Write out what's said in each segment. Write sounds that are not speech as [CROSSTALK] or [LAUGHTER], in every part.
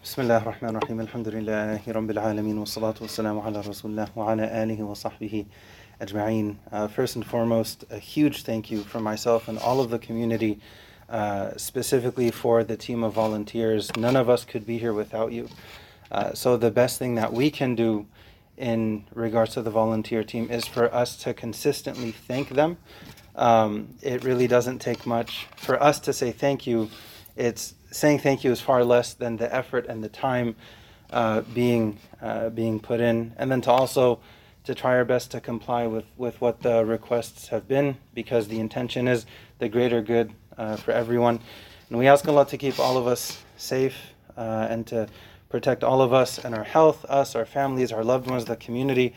بسم الله الرحمن الرحيم الحمد لله رب العالمين والصلاة والسلام على رسول الله وعلى آله وصحبه أجمعين. Uh, first and foremost, a huge thank you from myself and all of the community, uh, specifically for the team of volunteers. None of us could be here without you. Uh, so the best thing that we can do in regards to the volunteer team is for us to consistently thank them. Um, it really doesn't take much for us to say thank you. It's saying thank you is far less than the effort and the time uh, being uh, being put in, and then to also to try our best to comply with, with what the requests have been, because the intention is the greater good uh, for everyone. And we ask Allah to keep all of us safe uh, and to protect all of us and our health, us, our families, our loved ones, the community,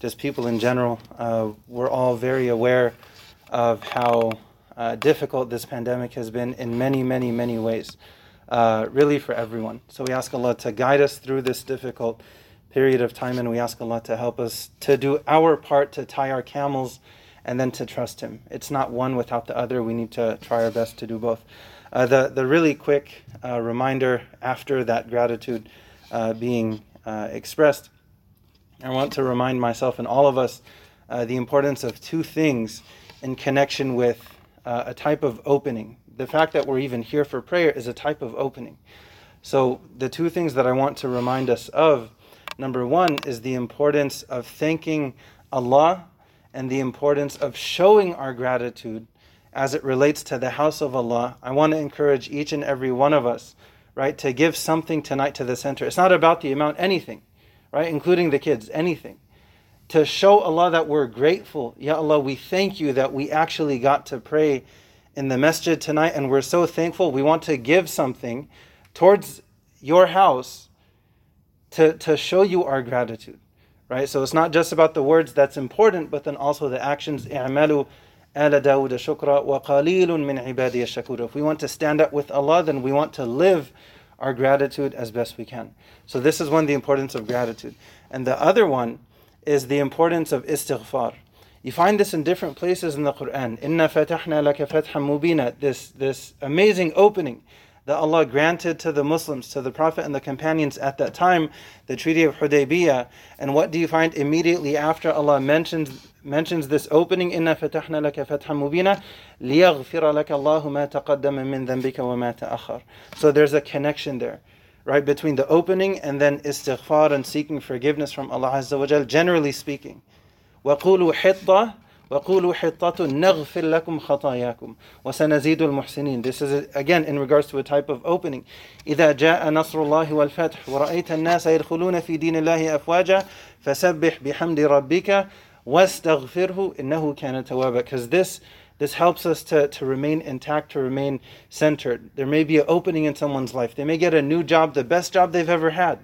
just people in general. Uh, we're all very aware of how uh, difficult this pandemic has been in many, many, many ways, uh, really for everyone. So we ask Allah to guide us through this difficult period of time, and we ask Allah to help us to do our part to tie our camels and then to trust Him. It's not one without the other. We need to try our best to do both. Uh, the, the really quick uh, reminder after that gratitude uh, being expressed, I want to remind myself and all of us the importance of two things in connection with uh, a type of opening. The fact that we're even here for prayer is a type of opening. So, the two things that I want to remind us of number one is the importance of thanking Allah and the importance of showing our gratitude as it relates to the house of Allah. I want to encourage each and every one of us, right, to give something tonight to the center. It's not about the amount, anything, right, including the kids, anything to show Allah that we're grateful. Ya Allah, we thank you that we actually got to pray in the masjid tonight and we're so thankful. We want to give something towards your house to, to show you our gratitude. Right? So it's not just about the words that's important, but then also the actions. If we want to stand up with Allah, then we want to live our gratitude as best we can. So this is one, the importance of gratitude. And the other one, is the importance of istighfar. You find this in different places in the Quran. Inna fatahna laka fathan mubina. This, this amazing opening that Allah granted to the Muslims, to the Prophet and the companions at that time, the Treaty of Hudaybiyah. And what do you find immediately after Allah mentions mentions this opening? Inna fatahna laka fathan mubina laka Allahu ma taqaddama min dhanbika wa ma ta'akhar. So there's a connection there right, between the opening and then istighfar and seeking forgiveness from Allah Azza wa Jal, generally speaking. وَقُولُوا حِطَّةٌ وَقُولُوا حِطَّةٌ نَغْفِرْ لَكُمْ خَطَايَاكُمْ وَسَنَزِيدُ الْمُحْسِنِينَ This is again in regards to a type of opening. إِذَا جَاءَ نَصْرُ اللَّهِ وَالْفَتْحُ وَرَأَيْتَ النَّاسَ يَدْخُلُونَ فِي دِينِ اللَّهِ أَفْوَاجًا فَسَبِّحْ بِحَمْدِ رَبِّكَ وَاسْتَغْفِرْهُ إِنَّهُ كَانَ تَوَّابًا Because this this helps us to, to remain intact, to remain centered. There may be an opening in someone's life. They may get a new job, the best job they've ever had,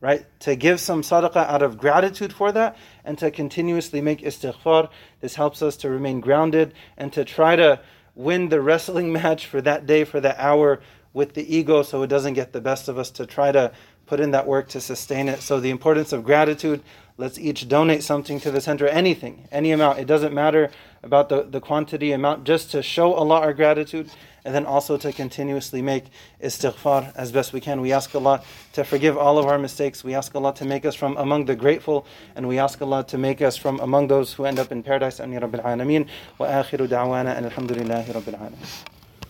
right? To give some sadaqah out of gratitude for that and to continuously make istighfar. This helps us to remain grounded and to try to win the wrestling [LAUGHS] match for that day, for that hour with the ego so it doesn't get the best of us, to try to put in that work to sustain it. So the importance of gratitude, let's each donate something to the center, anything, any amount. It doesn't matter about the, the quantity amount, just to show Allah our gratitude and then also to continuously make istighfar as best we can. We ask Allah to forgive all of our mistakes. We ask Allah to make us from among the grateful and we ask Allah to make us from among those who end up in paradise. Alameen. Wa akhiru da'wana and alhamdulillahi Rabbil Alameen.